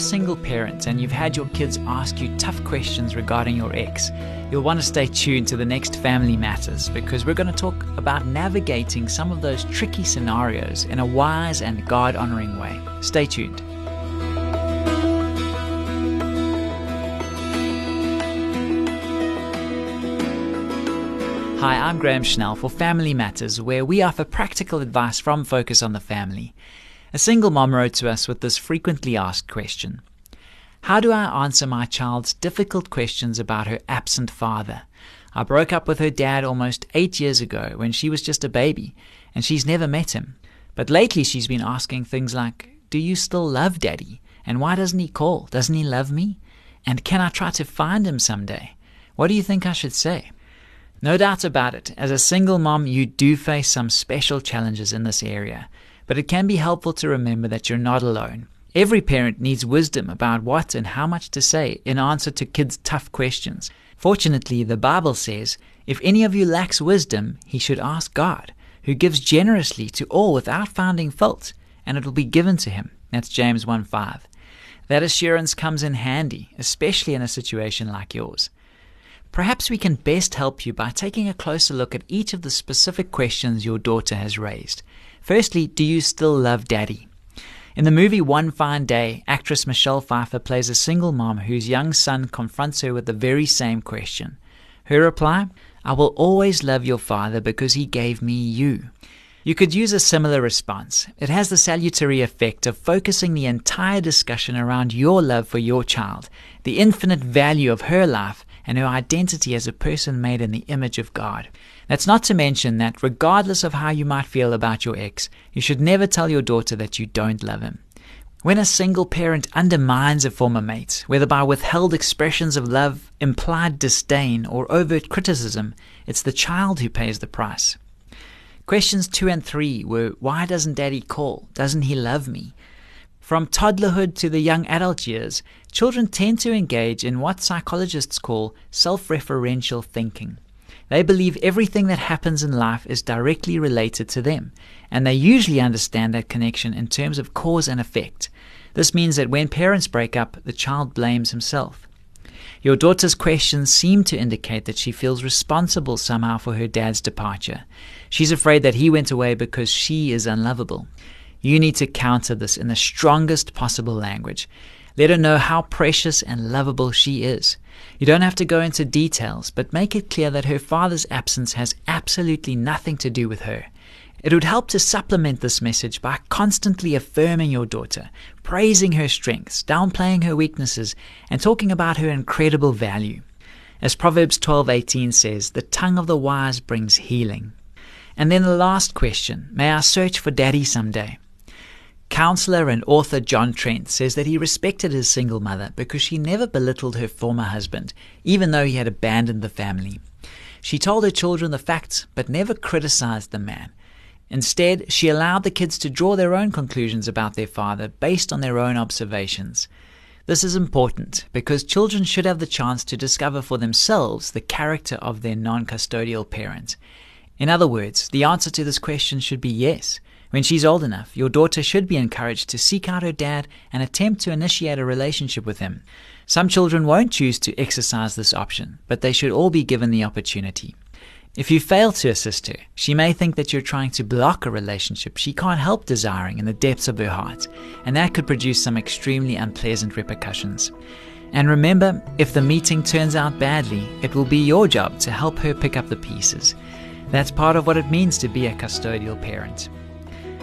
single parent and you've had your kids ask you tough questions regarding your ex, you'll want to stay tuned to the next Family Matters because we're going to talk about navigating some of those tricky scenarios in a wise and God honoring way. Stay tuned. Hi, I'm Graham Schnell for Family Matters, where we offer practical advice from Focus on the Family. A single mom wrote to us with this frequently asked question How do I answer my child's difficult questions about her absent father? I broke up with her dad almost eight years ago when she was just a baby, and she's never met him. But lately she's been asking things like Do you still love daddy? And why doesn't he call? Doesn't he love me? And can I try to find him someday? What do you think I should say? No doubt about it, as a single mom, you do face some special challenges in this area, but it can be helpful to remember that you're not alone. Every parent needs wisdom about what and how much to say in answer to kids' tough questions. Fortunately, the Bible says, If any of you lacks wisdom, he should ask God, who gives generously to all without finding fault, and it will be given to him. That's James 1 5. That assurance comes in handy, especially in a situation like yours. Perhaps we can best help you by taking a closer look at each of the specific questions your daughter has raised. Firstly, do you still love daddy? In the movie One Fine Day, actress Michelle Pfeiffer plays a single mom whose young son confronts her with the very same question. Her reply, I will always love your father because he gave me you. You could use a similar response. It has the salutary effect of focusing the entire discussion around your love for your child, the infinite value of her life, and her identity as a person made in the image of God. That's not to mention that, regardless of how you might feel about your ex, you should never tell your daughter that you don't love him. When a single parent undermines a former mate, whether by withheld expressions of love, implied disdain, or overt criticism, it's the child who pays the price. Questions 2 and 3 were Why doesn't daddy call? Doesn't he love me? From toddlerhood to the young adult years, children tend to engage in what psychologists call self referential thinking. They believe everything that happens in life is directly related to them, and they usually understand that connection in terms of cause and effect. This means that when parents break up, the child blames himself. Your daughter's questions seem to indicate that she feels responsible somehow for her dad's departure. She's afraid that he went away because she is unlovable. You need to counter this in the strongest possible language. Let her know how precious and lovable she is. You don't have to go into details, but make it clear that her father's absence has absolutely nothing to do with her. It would help to supplement this message by constantly affirming your daughter, praising her strengths, downplaying her weaknesses, and talking about her incredible value. As Proverbs 12:18 says, the tongue of the wise brings healing. And then the last question, may I search for daddy someday? Counselor and author John Trent says that he respected his single mother because she never belittled her former husband, even though he had abandoned the family. She told her children the facts, but never criticized the man. Instead, she allowed the kids to draw their own conclusions about their father based on their own observations. This is important because children should have the chance to discover for themselves the character of their non custodial parent. In other words, the answer to this question should be yes. When she's old enough, your daughter should be encouraged to seek out her dad and attempt to initiate a relationship with him. Some children won't choose to exercise this option, but they should all be given the opportunity. If you fail to assist her, she may think that you're trying to block a relationship she can't help desiring in the depths of her heart, and that could produce some extremely unpleasant repercussions. And remember, if the meeting turns out badly, it will be your job to help her pick up the pieces. That's part of what it means to be a custodial parent.